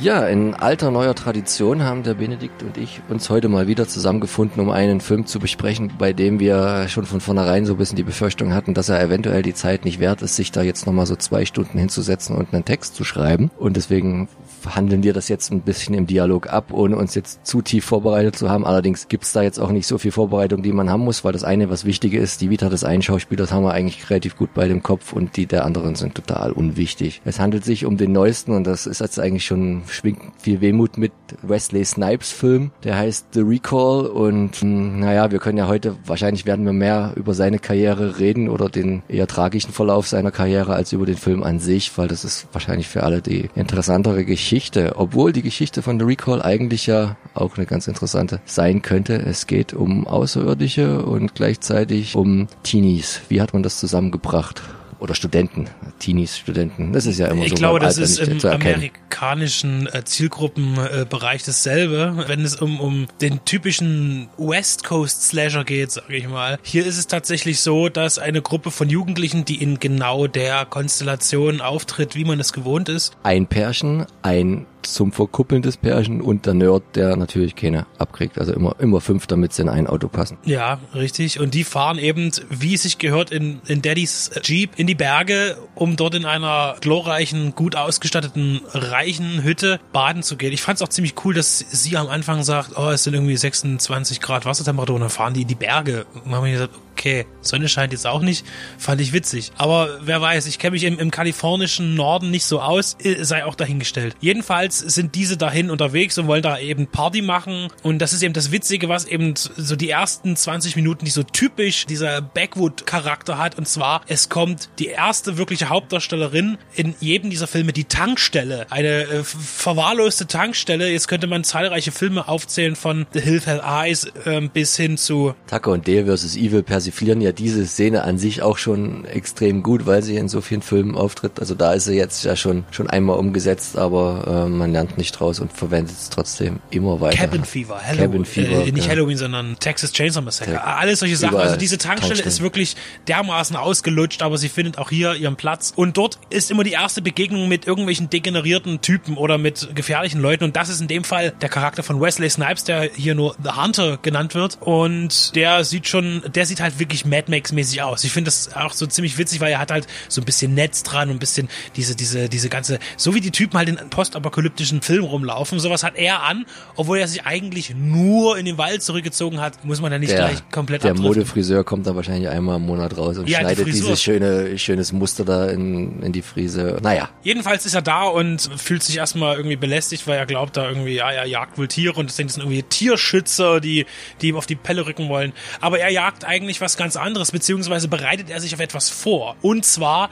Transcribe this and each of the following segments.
Ja, in alter neuer Tradition haben der Benedikt und ich uns heute mal wieder zusammengefunden, um einen Film zu besprechen, bei dem wir schon von vornherein so ein bisschen die Befürchtung hatten, dass er eventuell die Zeit nicht wert ist, sich da jetzt nochmal so zwei Stunden hinzusetzen und einen Text zu schreiben. Und deswegen handeln wir das jetzt ein bisschen im Dialog ab, ohne uns jetzt zu tief vorbereitet zu haben. Allerdings gibt's da jetzt auch nicht so viel Vorbereitung, die man haben muss, weil das eine, was wichtige ist, die Vita des einen Schauspielers haben wir eigentlich relativ gut bei dem Kopf und die der anderen sind total unwichtig. Es handelt sich um den neuesten und das ist jetzt eigentlich schon schwingt viel Wehmut mit Wesley Snipes Film. Der heißt The Recall und hm, naja, wir können ja heute, wahrscheinlich werden wir mehr über seine Karriere reden oder den eher tragischen Verlauf seiner Karriere als über den Film an sich, weil das ist wahrscheinlich für alle die interessantere Geschichte. Obwohl die Geschichte von The Recall eigentlich ja auch eine ganz interessante sein könnte. Es geht um Außerirdische und gleichzeitig um Teenies. Wie hat man das zusammengebracht? Oder Studenten, Teenies, Studenten. Das ist ja immer ich so. Ich glaube, das ist im amerikanischen äh, Zielgruppenbereich dasselbe, wenn es um, um den typischen West Coast Slasher geht, sage ich mal. Hier ist es tatsächlich so, dass eine Gruppe von Jugendlichen, die in genau der Konstellation auftritt, wie man es gewohnt ist. Ein Pärchen, ein zum Verkuppeln des Pärchen und der Nerd, der natürlich keine abkriegt. Also immer, immer fünf, damit sie in ein Auto passen. Ja, richtig. Und die fahren eben, wie es sich gehört, in, in Daddys Jeep in die Berge, um dort in einer glorreichen, gut ausgestatteten, reichen Hütte baden zu gehen. Ich fand es auch ziemlich cool, dass sie am Anfang sagt, oh, es sind irgendwie 26 Grad Wassertemperatur und dann fahren die in die Berge. Und haben wir gesagt, okay, Sonne scheint jetzt auch nicht, fand ich witzig. Aber wer weiß, ich kenne mich im, im kalifornischen Norden nicht so aus, sei auch dahingestellt. Jedenfalls sind diese dahin unterwegs und wollen da eben Party machen und das ist eben das Witzige, was eben so die ersten 20 Minuten, die so typisch dieser Backwood-Charakter hat und zwar, es kommt die erste wirkliche Hauptdarstellerin in jedem dieser Filme, die Tankstelle, eine äh, verwahrloste Tankstelle. Jetzt könnte man zahlreiche Filme aufzählen von The Hill Fell Eyes äh, bis hin zu Tucker und Dale vs. Evil persiflieren ja diese Szene an sich auch schon extrem gut, weil sie in so vielen Filmen auftritt. Also da ist sie jetzt ja schon schon einmal umgesetzt, aber äh, man lernt nicht draus und verwendet es trotzdem immer weiter. Cabin Fever, Halloween, Cabin Fever, äh, nicht ja. Halloween, sondern Texas Chainsaw Massacre. Ja. Alles solche Sachen. also diese Tankstelle, Tankstelle ist wirklich dermaßen ausgelutscht, aber sie findet auch hier ihren Platz. Und dort ist immer die erste Begegnung mit irgendwelchen degenerierten Typen oder mit gefährlichen Leuten. Und das ist in dem Fall der Charakter von Wesley Snipes, der hier nur The Hunter genannt wird. Und der sieht schon, der sieht halt wirklich Mad Max mäßig aus. Ich finde das auch so ziemlich witzig, weil er hat halt so ein bisschen Netz dran und ein bisschen diese, diese, diese ganze, so wie die Typen halt in postapokalyptischen Film rumlaufen. Sowas hat er an, obwohl er sich eigentlich nur in den Wald zurückgezogen hat, muss man ja nicht der, gleich komplett Der abdriften. Modefriseur kommt da wahrscheinlich einmal im Monat raus und ja, schneidet die dieses schöne, schönes Muster da in, in die Frise. Naja. Jedenfalls ist er da und fühlt sich erstmal irgendwie belästigt, weil er glaubt da irgendwie, ja, er jagt wohl Tiere und das sind irgendwie Tierschützer, die, die ihm auf die Pelle rücken wollen. Aber er jagt eigentlich was ganz anderes, beziehungsweise bereitet er sich auf etwas vor. Und zwar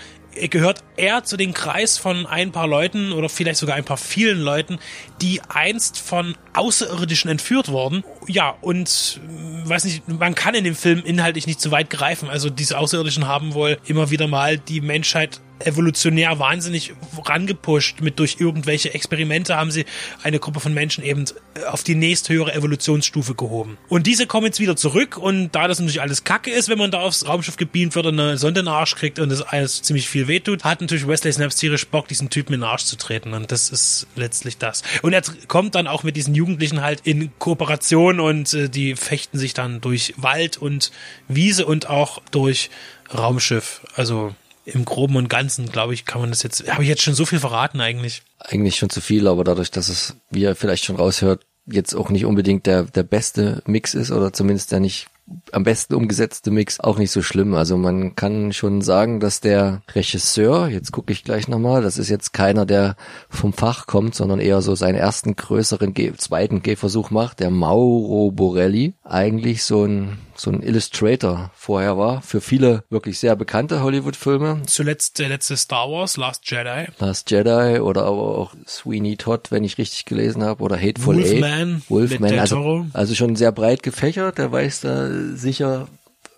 gehört er zu dem Kreis von ein paar Leuten oder vielleicht sogar ein paar vielen Leuten, die einst von Außerirdischen entführt wurden. Ja, und äh, weiß nicht, man kann in dem Film inhaltlich nicht zu weit greifen. Also diese Außerirdischen haben wohl immer wieder mal die Menschheit evolutionär wahnsinnig rangepusht. Mit durch irgendwelche Experimente haben sie eine Gruppe von Menschen eben äh, auf die nächsthöhere Evolutionsstufe gehoben. Und diese kommen jetzt wieder zurück und da das natürlich alles Kacke ist, wenn man da aufs Raumschiff gebeamt wird und eine Sonde in den Arsch kriegt und das alles ziemlich viel wehtut, hat natürlich Wesley Snipes tierisch Bock, diesen Typen in den Arsch zu treten. Und das ist letztlich das. Und er kommt dann auch mit diesen Jugendlichen halt in Kooperation und äh, die fechten sich dann durch Wald und Wiese und auch durch Raumschiff. Also im Groben und Ganzen, glaube ich, kann man das jetzt, habe ich jetzt schon so viel verraten eigentlich. Eigentlich schon zu viel, aber dadurch, dass es, wie ihr vielleicht schon raushört, jetzt auch nicht unbedingt der, der beste Mix ist oder zumindest der nicht am besten umgesetzte Mix auch nicht so schlimm. Also man kann schon sagen, dass der Regisseur, jetzt gucke ich gleich nochmal, das ist jetzt keiner, der vom Fach kommt, sondern eher so seinen ersten größeren, zweiten Gehversuch macht, der Mauro Borelli, eigentlich so ein so ein Illustrator vorher war für viele wirklich sehr bekannte Hollywood-Filme. Zuletzt der letzte Star Wars, Last Jedi. Last Jedi oder aber auch Sweeney Todd, wenn ich richtig gelesen habe, oder Hateful Wolfman, Eight. Wolfman, also, also schon sehr breit gefächert. Der weiß da sicher,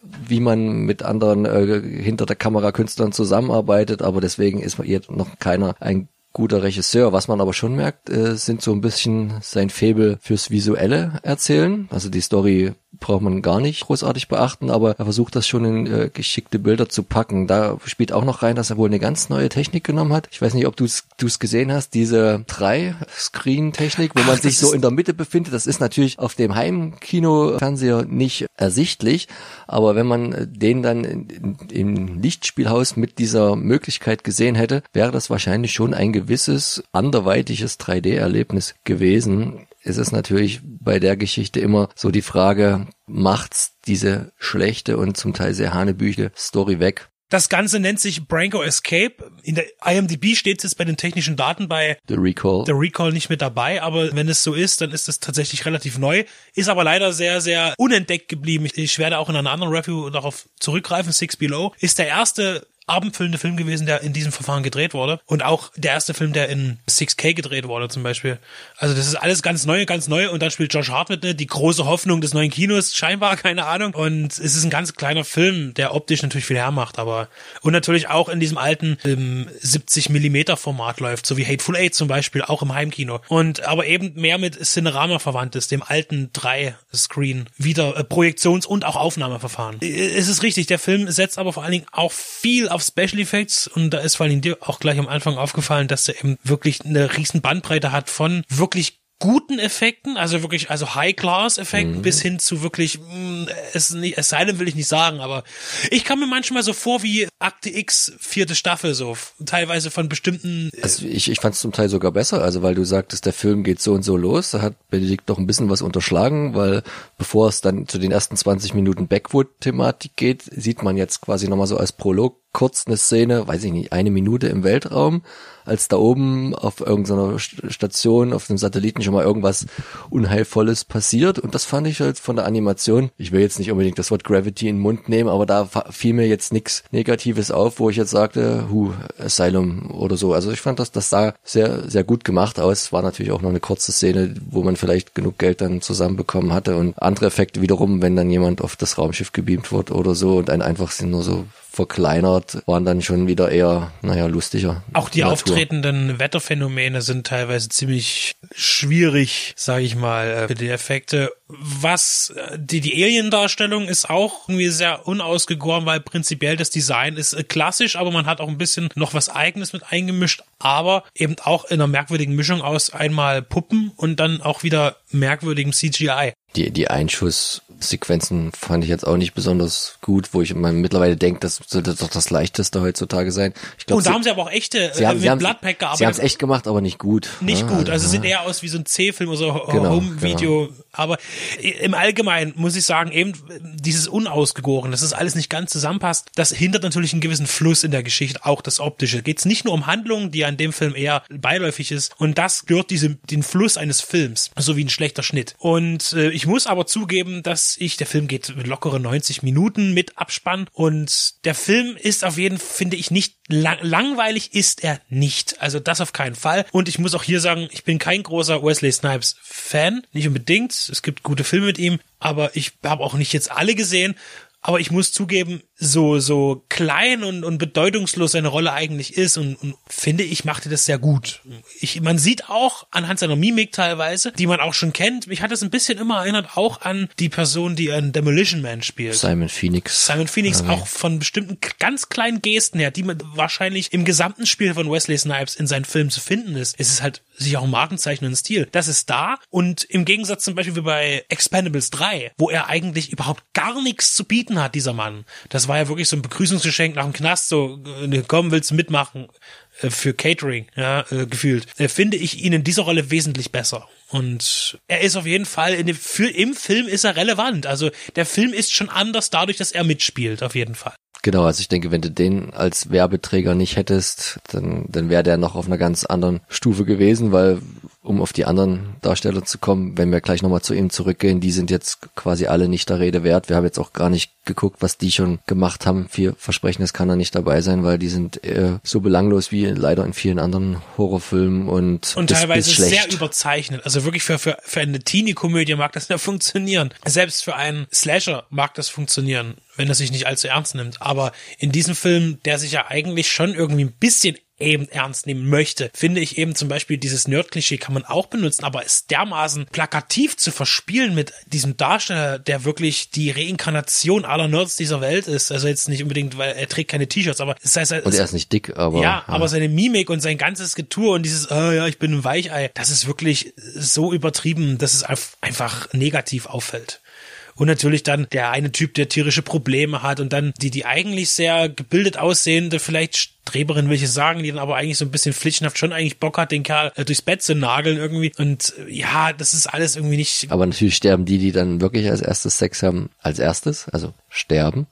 wie man mit anderen äh, hinter der Kamera Künstlern zusammenarbeitet, aber deswegen ist jetzt noch keiner ein guter Regisseur. Was man aber schon merkt, äh, sind so ein bisschen sein Faible fürs visuelle Erzählen. Also die Story braucht man gar nicht großartig beachten, aber er versucht das schon in äh, geschickte Bilder zu packen. Da spielt auch noch rein, dass er wohl eine ganz neue Technik genommen hat. Ich weiß nicht, ob du es gesehen hast, diese drei-Screen-Technik, wo Ach, man sich so in der Mitte befindet. Das ist natürlich auf dem Heimkino-Fernseher nicht ersichtlich, aber wenn man den dann in, im Lichtspielhaus mit dieser Möglichkeit gesehen hätte, wäre das wahrscheinlich schon ein gewisses anderweitiges 3D-Erlebnis gewesen ist es natürlich bei der Geschichte immer so die Frage, macht's diese schlechte und zum Teil sehr hanebüchige Story weg? Das Ganze nennt sich Branko Escape. In der IMDb steht es jetzt bei den technischen Daten bei The Recall. The Recall nicht mit dabei, aber wenn es so ist, dann ist es tatsächlich relativ neu. Ist aber leider sehr, sehr unentdeckt geblieben. Ich werde auch in einer anderen Review darauf zurückgreifen. Six Below ist der erste abendfüllende Film gewesen, der in diesem Verfahren gedreht wurde. Und auch der erste Film, der in 6K gedreht wurde, zum Beispiel. Also das ist alles ganz neu, ganz neu. Und dann spielt Josh Hartnett ne, die große Hoffnung des neuen Kinos, scheinbar, keine Ahnung. Und es ist ein ganz kleiner Film, der optisch natürlich viel hermacht, aber und natürlich auch in diesem alten ähm, 70 Millimeter Format läuft, so wie Hateful Eight zum Beispiel, auch im Heimkino. Und aber eben mehr mit Cinerama verwandt ist, dem alten 3-Screen, wieder äh, Projektions- und auch Aufnahmeverfahren. Es ist richtig, der Film setzt aber vor allen Dingen auch viel auf auf Special Effects und da ist vor allem dir auch gleich am Anfang aufgefallen, dass er eben wirklich eine riesen Bandbreite hat von wirklich guten Effekten, also wirklich, also High-Class-Effekten mhm. bis hin zu wirklich, mm, es nicht, es sei denn, will ich nicht sagen, aber ich kam mir manchmal so vor wie Akte X vierte Staffel, so teilweise von bestimmten. Äh, also ich, ich fand es zum Teil sogar besser, also weil du sagtest, der Film geht so und so los, da hat Benedikt doch ein bisschen was unterschlagen, weil bevor es dann zu den ersten 20 Minuten Backwood-Thematik geht, sieht man jetzt quasi nochmal so als Prolog kurz eine Szene, weiß ich nicht, eine Minute im Weltraum, als da oben auf irgendeiner Station, auf dem Satelliten schon mal irgendwas Unheilvolles passiert. Und das fand ich halt von der Animation, ich will jetzt nicht unbedingt das Wort Gravity in den Mund nehmen, aber da fiel mir jetzt nichts Negatives auf, wo ich jetzt sagte, hu, Asylum oder so. Also ich fand das, das sah sehr, sehr gut gemacht aus. War natürlich auch noch eine kurze Szene, wo man vielleicht genug Geld dann zusammenbekommen hatte und andere Effekte wiederum, wenn dann jemand auf das Raumschiff gebeamt wird oder so und ein einfach nur so verkleinert, waren dann schon wieder eher, naja, lustiger. Auch die Natur. auftretenden Wetterphänomene sind teilweise ziemlich schwierig, sage ich mal, äh, für die Effekte. Was äh, die, die Alien-Darstellung ist auch irgendwie sehr unausgegoren, weil prinzipiell das Design ist äh, klassisch, aber man hat auch ein bisschen noch was Eigenes mit eingemischt, aber eben auch in einer merkwürdigen Mischung aus einmal Puppen und dann auch wieder merkwürdigem CGI. Die, die Einschuss Sequenzen fand ich jetzt auch nicht besonders gut, wo ich mittlerweile denke, das sollte doch das leichteste heutzutage sein. Ich glaub, und da sie, haben sie aber auch echte sie äh, haben, mit sie haben, Bloodpack gearbeitet. Sie haben es echt gemacht, aber nicht gut. Nicht ne? gut. Also ja. sieht eher aus wie so ein C-Film oder so genau, Home-Video. Genau. Aber im Allgemeinen muss ich sagen, eben dieses Unausgegoren, dass das alles nicht ganz zusammenpasst, das hindert natürlich einen gewissen Fluss in der Geschichte, auch das Optische. Geht es nicht nur um Handlungen, die an dem Film eher beiläufig ist, und das stört diese, den Fluss eines Films, so wie ein schlechter Schnitt. Und äh, ich muss aber zugeben, dass ich, der Film geht lockere 90 Minuten mit Abspann und der Film ist auf jeden, finde ich, nicht lang langweilig ist er nicht. Also das auf keinen Fall. Und ich muss auch hier sagen, ich bin kein großer Wesley Snipes Fan, nicht unbedingt. Es gibt gute Filme mit ihm, aber ich habe auch nicht jetzt alle gesehen. Aber ich muss zugeben, so, so klein und, und bedeutungslos seine Rolle eigentlich ist und, und finde ich, machte das sehr gut. Ich, man sieht auch anhand seiner Mimik teilweise, die man auch schon kennt, mich hat es ein bisschen immer erinnert auch an die Person, die ein Demolition Man spielt. Simon Phoenix. Simon Phoenix okay. auch von bestimmten ganz kleinen Gesten her, die man wahrscheinlich im gesamten Spiel von Wesley Snipes in seinen Filmen zu finden ist. Es ist halt sich auch ein Markenzeichen und ein Stil. Das ist da und im Gegensatz zum Beispiel wie bei Expendables 3, wo er eigentlich überhaupt gar nichts zu bieten hat, dieser Mann. Das war ja wirklich so ein Begrüßungsgeschenk nach dem Knast, so, äh, komm, willst du mitmachen äh, für Catering, ja, äh, gefühlt, finde ich ihn in dieser Rolle wesentlich besser. Und er ist auf jeden Fall in dem, für, im Film ist er relevant. Also der Film ist schon anders dadurch, dass er mitspielt, auf jeden Fall. Genau, also ich denke, wenn du den als Werbeträger nicht hättest, dann, dann wäre der noch auf einer ganz anderen Stufe gewesen, weil um auf die anderen Darsteller zu kommen, wenn wir gleich nochmal zu ihm zurückgehen, die sind jetzt quasi alle nicht der Rede wert. Wir haben jetzt auch gar nicht geguckt, was die schon gemacht haben. Vier Versprechen, es kann da nicht dabei sein, weil die sind äh, so belanglos wie leider in vielen anderen Horrorfilmen und und bis, teilweise bis sehr überzeichnet. Also wirklich für für, für eine Teenie-Komödie mag das ja funktionieren. Selbst für einen Slasher mag das funktionieren, wenn er sich nicht allzu ernst nimmt. Aber in diesem Film, der sich ja eigentlich schon irgendwie ein bisschen eben ernst nehmen möchte, finde ich eben zum Beispiel dieses Nerd-Klischee kann man auch benutzen, aber es dermaßen plakativ zu verspielen mit diesem Darsteller, der wirklich die Reinkarnation aller Nerds dieser Welt ist. Also jetzt nicht unbedingt, weil er trägt keine T-Shirts, aber es heißt, und er ist nicht dick, aber ja, ja, aber seine Mimik und sein ganzes Getue und dieses, oh ja, ich bin ein Weichei, das ist wirklich so übertrieben, dass es einfach negativ auffällt. Und natürlich dann der eine Typ, der tierische Probleme hat und dann die, die eigentlich sehr gebildet aussehende, vielleicht Streberin will ich sagen, die dann aber eigentlich so ein bisschen pflichthaft schon eigentlich Bock hat, den Kerl äh, durchs Bett zu nageln irgendwie. Und äh, ja, das ist alles irgendwie nicht. Aber natürlich sterben die, die dann wirklich als erstes Sex haben, als erstes, also sterben.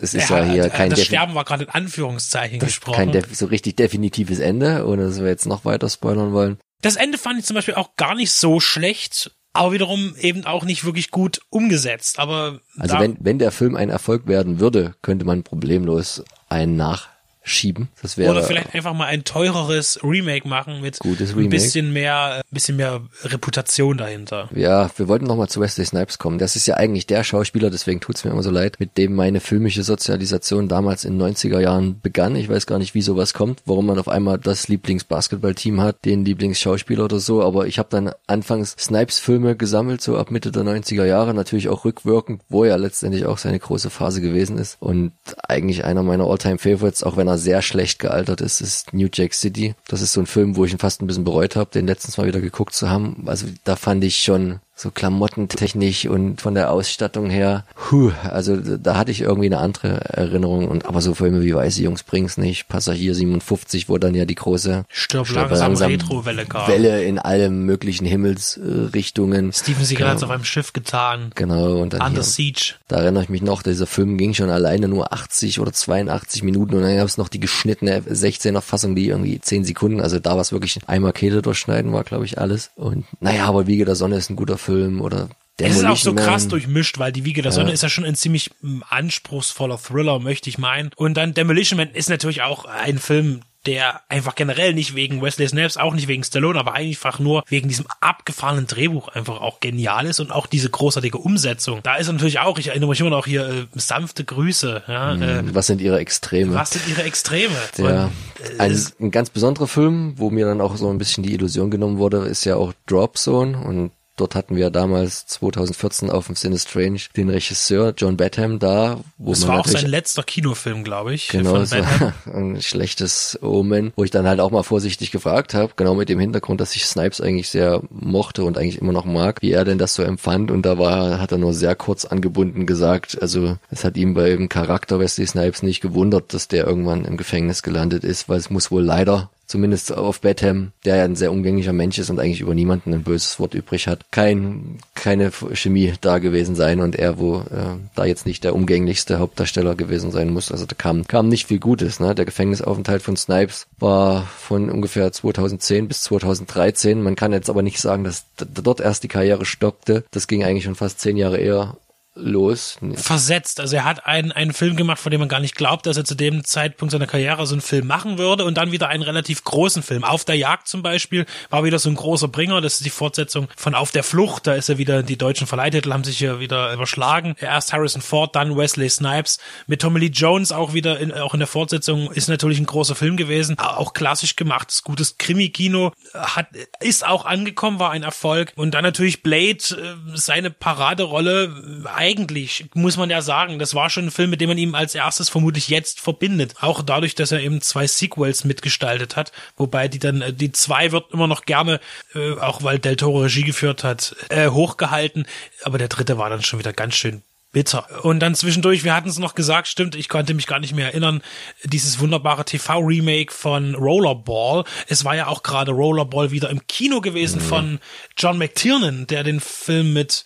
Es ist ja, ja hier kein Das Sterben war gerade in Anführungszeichen gesprochen. Kein so richtig definitives Ende, ohne dass wir jetzt noch weiter spoilern wollen. Das Ende fand ich zum Beispiel auch gar nicht so schlecht aber wiederum eben auch nicht wirklich gut umgesetzt. Aber also wenn, wenn der Film ein Erfolg werden würde, könnte man problemlos einen nach schieben. Das wäre Oder vielleicht einfach mal ein teureres Remake machen mit gutes Remake. ein bisschen mehr, bisschen mehr Reputation dahinter. Ja, wir wollten nochmal zu Wesley Snipes kommen. Das ist ja eigentlich der Schauspieler, deswegen tut's mir immer so leid, mit dem meine filmische Sozialisation damals in 90er Jahren begann. Ich weiß gar nicht, wie sowas kommt, warum man auf einmal das Lieblingsbasketballteam hat, den Lieblingsschauspieler oder so, aber ich habe dann anfangs Snipes-Filme gesammelt, so ab Mitte der 90er Jahre, natürlich auch rückwirkend, wo ja letztendlich auch seine große Phase gewesen ist und eigentlich einer meiner All-Time-Favorites, auch wenn er sehr schlecht gealtert ist, ist New Jack City. Das ist so ein Film, wo ich ihn fast ein bisschen bereut habe, den letztens mal wieder geguckt zu haben. Also da fand ich schon so klamottentechnisch und von der Ausstattung her, huh, also da hatte ich irgendwie eine andere Erinnerung und aber so Filme wie Weiße Jungs bring's nicht, Passagier 57, wo dann ja die große Stirb, Stirb langsam, langsam Retro-Welle gab. Welle in allen möglichen Himmelsrichtungen. Steven Seagal genau. hat auf einem Schiff getan. Genau. Und dann Under hier, Siege. Da erinnere ich mich noch, dieser Film ging schon alleine nur 80 oder 82 Minuten und dann gab es noch die geschnittene 16er Fassung, die irgendwie 10 Sekunden, also da war es wirklich einmal Kette durchschneiden, war glaube ich alles. Und naja, aber Wiege der Sonne ist ein guter Film oder es ist auch so krass durchmischt, weil die Wiege der Sonne ja. ist ja schon ein ziemlich mm, anspruchsvoller Thriller, möchte ich meinen. Und dann Demolition Man ist natürlich auch ein Film, der einfach generell nicht wegen Wesley Snipes, auch nicht wegen Stallone, aber einfach nur wegen diesem abgefahrenen Drehbuch einfach auch genial ist und auch diese großartige Umsetzung. Da ist natürlich auch, ich erinnere mich immer noch hier, äh, sanfte Grüße. Ja, mhm. äh, was sind ihre Extreme? Was sind ihre Extreme? Ja. Und, äh, ein, ein ganz besonderer Film, wo mir dann auch so ein bisschen die Illusion genommen wurde, ist ja auch Drop Zone und Dort hatten wir damals 2014 auf dem Cine Strange den Regisseur John Batham da. Wo das man war auch sein letzter Kinofilm, glaube ich. Genau, so ein schlechtes Omen, wo ich dann halt auch mal vorsichtig gefragt habe, genau mit dem Hintergrund, dass ich Snipes eigentlich sehr mochte und eigentlich immer noch mag, wie er denn das so empfand. Und da war, hat er nur sehr kurz angebunden gesagt, also es hat ihm beim Charakter Wesley Snipes nicht gewundert, dass der irgendwann im Gefängnis gelandet ist, weil es muss wohl leider zumindest auf Batham, der ja ein sehr umgänglicher Mensch ist und eigentlich über niemanden ein böses Wort übrig hat, kein, keine Chemie da gewesen sein und er, wo äh, da jetzt nicht der umgänglichste Hauptdarsteller gewesen sein muss. Also da kam, kam nicht viel Gutes. Ne? Der Gefängnisaufenthalt von Snipes war von ungefähr 2010 bis 2013. Man kann jetzt aber nicht sagen, dass dort erst die Karriere stoppte. Das ging eigentlich schon fast zehn Jahre eher los. Versetzt. Also er hat einen, einen Film gemacht, von dem man gar nicht glaubt, dass er zu dem Zeitpunkt seiner Karriere so einen Film machen würde und dann wieder einen relativ großen Film. Auf der Jagd zum Beispiel war wieder so ein großer Bringer. Das ist die Fortsetzung von Auf der Flucht. Da ist er wieder, die deutschen Verleihtitel haben sich hier wieder überschlagen. Erst Harrison Ford, dann Wesley Snipes. Mit Tommy Lee Jones auch wieder, in, auch in der Fortsetzung ist natürlich ein großer Film gewesen. Auch klassisch gemacht. Gutes Krimi-Kino. Hat, ist auch angekommen, war ein Erfolg. Und dann natürlich Blade, äh, seine Paraderolle eigentlich, muss man ja sagen, das war schon ein Film, mit dem man ihm als erstes vermutlich jetzt verbindet. Auch dadurch, dass er eben zwei Sequels mitgestaltet hat, wobei die dann, äh, die zwei wird immer noch gerne, äh, auch weil Del Toro Regie geführt hat, äh, hochgehalten. Aber der dritte war dann schon wieder ganz schön bitter. Und dann zwischendurch, wir hatten es noch gesagt, stimmt, ich konnte mich gar nicht mehr erinnern, dieses wunderbare TV-Remake von Rollerball. Es war ja auch gerade Rollerball wieder im Kino gewesen mhm. von John McTiernan, der den Film mit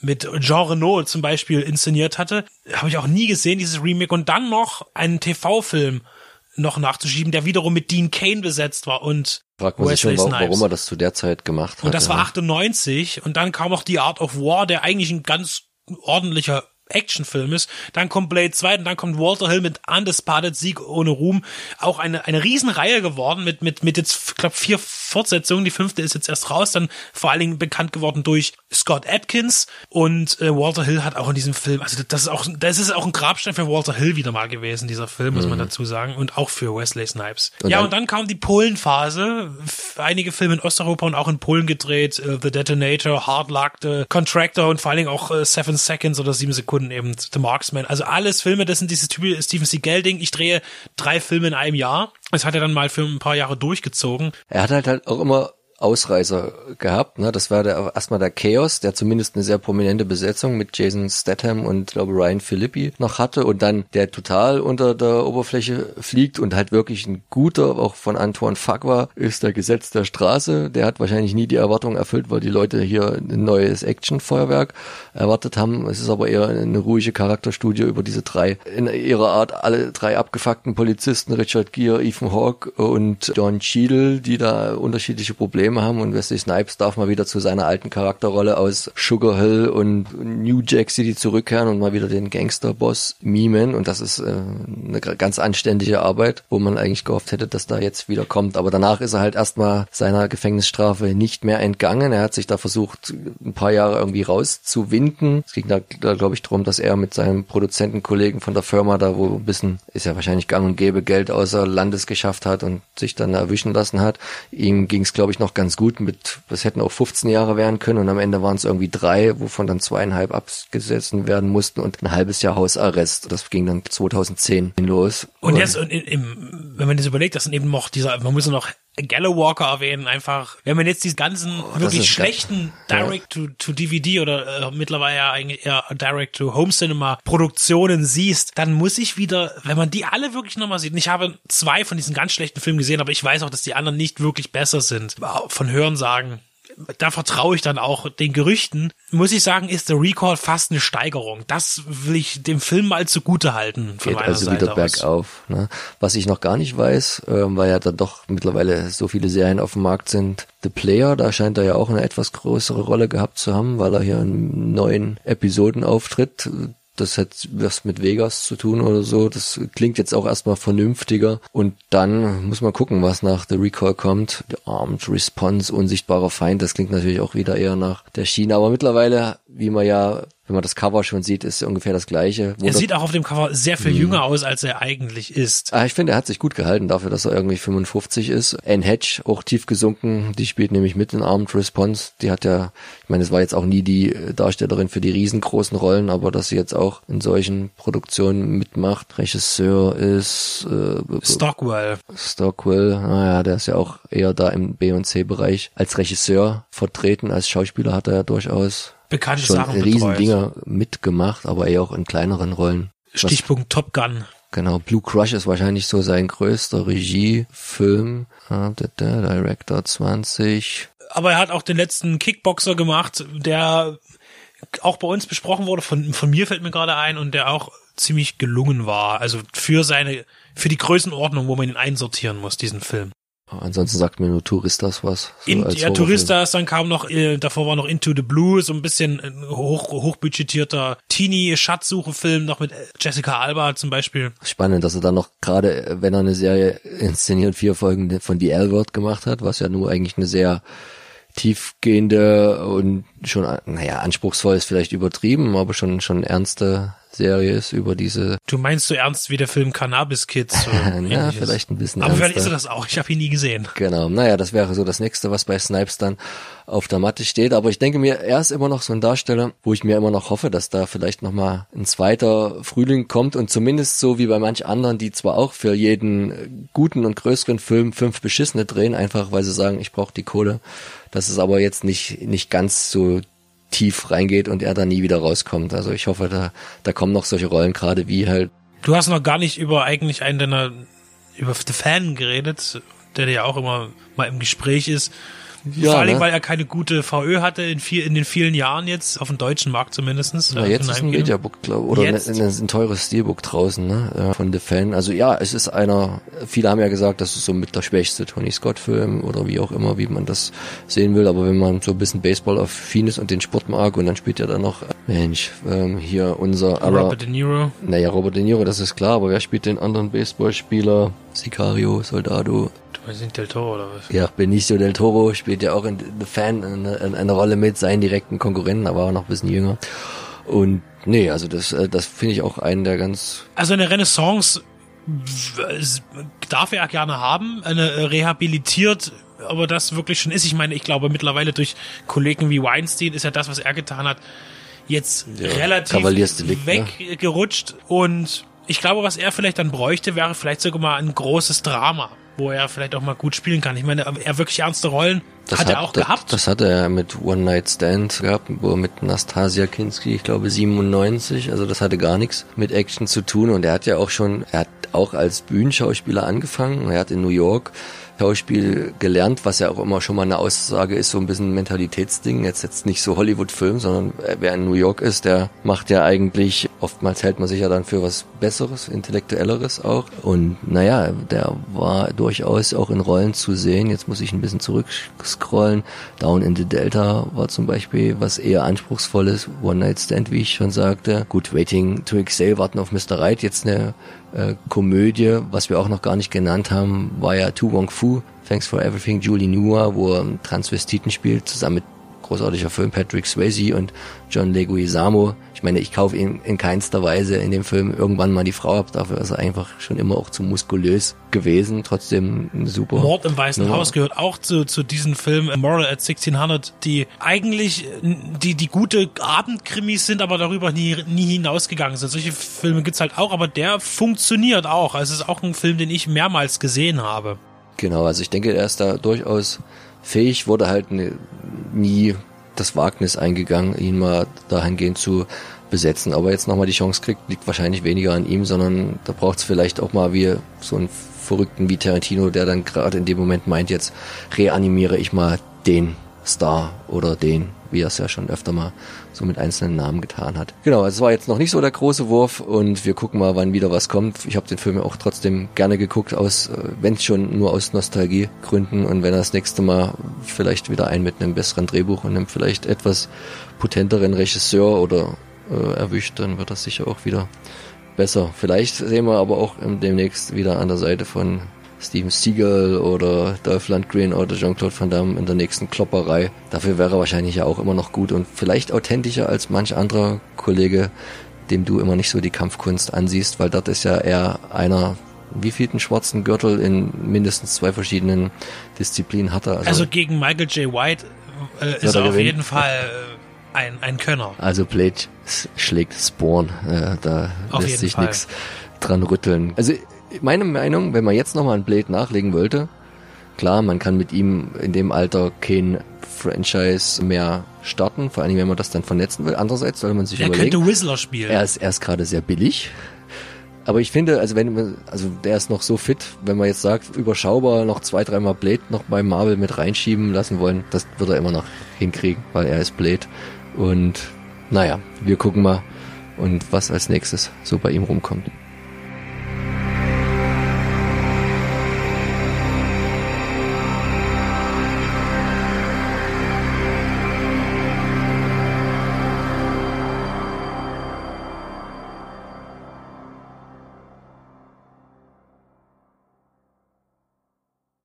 mit Jean Renault zum Beispiel inszeniert hatte. Habe ich auch nie gesehen, dieses Remake. Und dann noch einen TV-Film noch nachzuschieben, der wiederum mit Dean Kane besetzt war und Fragt man sich schon, warum, warum er das zu der Zeit gemacht hat. Und das war 98 und dann kam auch die Art of War, der eigentlich ein ganz ordentlicher Actionfilm ist. Dann kommt Blade 2 und dann kommt Walter Hill mit Undisputed Sieg ohne Ruhm. Auch eine, eine Riesenreihe geworden mit, mit, mit jetzt, glaube vier Fortsetzungen. Die fünfte ist jetzt erst raus. Dann vor allen Dingen bekannt geworden durch Scott Atkins und äh, Walter Hill hat auch in diesem Film, also das ist auch, das ist auch ein Grabstein für Walter Hill wieder mal gewesen, dieser Film, muss man dazu sagen, und auch für Wesley Snipes. Und ja, und dann kam die Polenphase, einige Filme in Osteuropa und auch in Polen gedreht, äh, The Detonator, Hard Luck, The Contractor und vor allen Dingen auch äh, Seven Seconds oder Sieben Sekunden eben, The Marksman. Also alles Filme, das sind dieses typische Steven Seagal-Ding. Ich drehe drei Filme in einem Jahr. Das hat er dann mal für ein paar Jahre durchgezogen. Er hat halt, halt auch immer Ausreißer gehabt. Ne? Das war der, erstmal der Chaos, der zumindest eine sehr prominente Besetzung mit Jason Statham und glaube Ryan Philippi noch hatte und dann der total unter der Oberfläche fliegt und halt wirklich ein guter, auch von Antoine Fuqua, ist der Gesetz der Straße. Der hat wahrscheinlich nie die Erwartungen erfüllt, weil die Leute hier ein neues Actionfeuerwerk erwartet haben. Es ist aber eher eine ruhige Charakterstudie über diese drei, in ihrer Art alle drei abgefuckten Polizisten, Richard Gere, Ethan Hawke und Don Cheadle, die da unterschiedliche Probleme haben und Wesley Snipes darf mal wieder zu seiner alten Charakterrolle aus Sugar Hill und New Jack City zurückkehren und mal wieder den Gangsterboss mimen und das ist äh, eine ganz anständige Arbeit, wo man eigentlich gehofft hätte, dass da jetzt wieder kommt. Aber danach ist er halt erstmal seiner Gefängnisstrafe nicht mehr entgangen. Er hat sich da versucht, ein paar Jahre irgendwie rauszuwinden. Es ging da, da glaube ich, darum, dass er mit seinem Produzentenkollegen von der Firma da, wo ein bisschen, ist ja wahrscheinlich gang und gäbe, Geld außer Landes geschafft hat und sich dann erwischen lassen hat. Ihm ging es, glaube ich, noch ganz gut mit, das hätten auch 15 Jahre werden können und am Ende waren es irgendwie drei, wovon dann zweieinhalb abgesetzt werden mussten und ein halbes Jahr Hausarrest. Das ging dann 2010 los. Und jetzt, und im, wenn man das überlegt, das sind eben noch dieser, man muss ja noch Gallo Walker erwähnen, einfach, wenn man jetzt diese ganzen Oh, wirklich schlechten Direct-to-DVD oder äh, mittlerweile ja eigentlich eher Direct-to-Home-Cinema-Produktionen siehst, dann muss ich wieder, wenn man die alle wirklich nochmal sieht, und ich habe zwei von diesen ganz schlechten Filmen gesehen, aber ich weiß auch, dass die anderen nicht wirklich besser sind, von Hörensagen da vertraue ich dann auch den Gerüchten, muss ich sagen, ist The Recall fast eine Steigerung. Das will ich dem Film mal zugute halten von geht meiner also Seite wieder bergauf. Ne? Was ich noch gar nicht weiß, ähm, weil ja dann doch mittlerweile so viele Serien auf dem Markt sind. The Player, da scheint er ja auch eine etwas größere Rolle gehabt zu haben, weil er hier in neuen Episoden auftritt. Das hat was mit Vegas zu tun oder so. Das klingt jetzt auch erstmal vernünftiger. Und dann muss man gucken, was nach The Recall kommt. The Armed Response, unsichtbarer Feind. Das klingt natürlich auch wieder eher nach der Schiene. Aber mittlerweile, wie man ja, wenn man das Cover schon sieht, ist ungefähr das gleiche. Wo Er sieht auch auf dem Cover sehr viel Mhm. jünger aus, als er eigentlich ist. Ah, ich finde, er hat sich gut gehalten dafür, dass er irgendwie 55 ist. Anne Hatch, auch tief gesunken, die spielt nämlich mit in Armed Response. Die hat ja, ich meine, es war jetzt auch nie die äh, Darstellerin für die riesengroßen Rollen, aber dass sie jetzt auch in solchen Produktionen mitmacht. Regisseur ist äh, Stockwell. Stockwell, naja, der ist ja auch eher da im B- und C-Bereich als Regisseur vertreten. Als Schauspieler hat er ja durchaus Bekannte schon Sachen riesen. Dinger mitgemacht, aber eher auch in kleineren Rollen. Was- Stichpunkt Top Gun. Genau, Blue Crush ist wahrscheinlich so sein größter Regiefilm. Ah, Director 20. Aber er hat auch den letzten Kickboxer gemacht, der auch bei uns besprochen wurde, von, von mir fällt mir gerade ein, und der auch ziemlich gelungen war. Also für seine, für die Größenordnung, wo man ihn einsortieren muss, diesen Film. Ansonsten sagt mir nur Touristas was. so In, ja. Touristas, dann kam noch, äh, davor war noch Into the Blue, so ein bisschen ein hoch, hochbudgetierter Teenie-Schatzsuche-Film, noch mit äh, Jessica Alba zum Beispiel. Spannend, dass er dann noch gerade, äh, wenn er eine Serie inszeniert, vier Folgen von The L-Word gemacht hat, was ja nur eigentlich eine sehr tiefgehende und schon, naja, anspruchsvoll ist vielleicht übertrieben, aber schon, schon ernste Serie ist über diese, Du meinst so ernst wie der Film Cannabis Kids? So ja, vielleicht ein bisschen Aber vielleicht ist er das auch. Ich habe ihn nie gesehen. Genau, naja, das wäre so das nächste, was bei Snipes dann auf der Matte steht. Aber ich denke mir, er ist immer noch so ein Darsteller, wo ich mir immer noch hoffe, dass da vielleicht nochmal ein zweiter Frühling kommt und zumindest so wie bei manch anderen, die zwar auch für jeden guten und größeren Film fünf beschissene drehen, einfach weil sie sagen, ich brauche die Kohle, dass es aber jetzt nicht, nicht ganz so tief reingeht und er da nie wieder rauskommt. Also ich hoffe, da, da kommen noch solche Rollen, gerade wie halt Du hast noch gar nicht über eigentlich einen deiner, über The Fan geredet, der ja auch immer mal im Gespräch ist. Ja, Vor allem, ne? weil er keine gute VÖ hatte in, viel, in den vielen Jahren jetzt, auf dem deutschen Markt zumindestens. Ja, äh, jetzt ist ein. Mediabook, glaube oder ein, Jetzt? ein, ein teures Steelbook draußen, ne, ja, von The Fan. Also ja, es ist einer, viele haben ja gesagt, das ist so mit der schwächste Tony Scott-Film oder wie auch immer, wie man das sehen will. Aber wenn man so ein bisschen Baseball-affin ist und den Sport mag und dann spielt ja dann noch, Mensch, ähm, hier unser aller, Robert De Niro. naja, Robert De Niro, das ist klar, aber wer spielt den anderen Baseballspieler? Sicario, Soldado. Nicht, Del Toro oder was? Ja, Benicio del Toro spielt ja auch in The Fan eine, eine Rolle mit, seinen direkten Konkurrenten, aber auch noch ein bisschen jünger. Und nee, also das, äh, das finde ich auch einen der ganz. Also eine Renaissance darf er gerne haben, eine äh, rehabilitiert, aber das wirklich schon ist. Ich meine, ich glaube mittlerweile durch Kollegen wie Weinstein ist ja das, was er getan hat, jetzt Ja, relativ Kavaliersdelikt, ne? weggerutscht und ich glaube, was er vielleicht dann bräuchte, wäre vielleicht sogar mal ein großes Drama, wo er vielleicht auch mal gut spielen kann. Ich meine, er wirklich ernste Rollen hat, er auch das, gehabt. Das hatte er mit One Night Stand gehabt, wo mit Nastasia Kinski, ich glaube 97, also das hatte gar nichts mit Action zu tun und er hat ja auch schon, er hat auch als Bühnenschauspieler angefangen, er hat in New York Schauspiel gelernt, was ja auch immer schon mal eine Aussage ist, so ein bisschen Mentalitätsding. Jetzt jetzt nicht so Hollywood-Film, sondern wer in New York ist, der macht ja eigentlich, oftmals hält man sich ja dann für was Besseres, Intellektuelleres auch. Und naja, der war durchaus auch in Rollen zu sehen. Jetzt muss ich ein bisschen zurückscrollen. Down in the Delta war zum Beispiel was eher anspruchsvolles. One Night Stand, wie ich schon sagte. Gut, Waiting to Exhale, Warten auf Mr. Right, jetzt eine äh, Komödie, was wir auch noch gar nicht genannt haben, war ja Tu Wong Fu, Thanks for Everything, Julie Nua, wo er Transvestiten spielt, zusammen mit großartiger Film Patrick Swayze und John Leguizamo. Ich meine, ich kaufe ihn in keinster Weise in dem Film irgendwann mal die Frau ab, dafür ist er einfach schon immer auch zu muskulös gewesen, trotzdem super. Mord im Weißen Nummer. Haus gehört auch zu, zu diesem Film Moral at 1600, die eigentlich die, die gute Abendkrimis sind, aber darüber nie, nie hinausgegangen sind. Solche Filme gibt's halt auch, aber der funktioniert auch. Also es ist auch ein Film, den ich mehrmals gesehen habe. Genau, also ich denke, er ist da durchaus fähig, wurde halt ne, nie das Wagnis eingegangen, ihn mal dahingehend zu besetzen. Aber jetzt nochmal die Chance kriegt, liegt wahrscheinlich weniger an ihm, sondern da braucht es vielleicht auch mal wie so einen Verrückten wie Tarantino, der dann gerade in dem Moment meint, jetzt reanimiere ich mal den Star oder den, wie er es ja schon öfter mal so mit einzelnen Namen getan hat. Genau, es war jetzt noch nicht so der große Wurf und wir gucken mal, wann wieder was kommt. Ich habe den Film ja auch trotzdem gerne geguckt, aus, äh, wenn schon nur aus Nostalgiegründen und wenn er das nächste Mal vielleicht wieder ein mit einem besseren Drehbuch und einem vielleicht etwas potenteren Regisseur oder äh, erwischt, dann wird das sicher auch wieder besser. Vielleicht sehen wir aber auch demnächst wieder an der Seite von Steven Seagal oder Dolph Lundgren oder Jean-Claude Van Damme in der nächsten Klopperei. Dafür wäre er wahrscheinlich ja auch immer noch gut und vielleicht authentischer als manch anderer Kollege, dem du immer nicht so die Kampfkunst ansiehst, weil dort ist ja eher einer wie vielten schwarzen Gürtel in mindestens zwei verschiedenen Disziplinen hat er. Also, Also gegen Michael J. White äh, ist er er auf gewinnen. jeden Fall äh, ein, ein Könner. also Blade schlägt Spawn. Äh, da Auf lässt sich nichts dran rütteln. Also meine Meinung, wenn man jetzt nochmal ein Blade nachlegen wollte, klar, man kann mit ihm in dem Alter kein Franchise mehr starten, vor allem wenn man das dann vernetzen will. Andererseits soll man sich Er überlegen, könnte Whistler spielen. er ist, er ist gerade sehr billig. Aber ich finde, also wenn man, also der ist noch so fit, wenn man jetzt sagt, überschaubar noch zwei, dreimal Blade noch bei Marvel mit reinschieben lassen wollen, das wird er immer noch hinkriegen, weil er ist Blade. Und naja, wir gucken mal und was als nächstes so bei ihm rumkommt.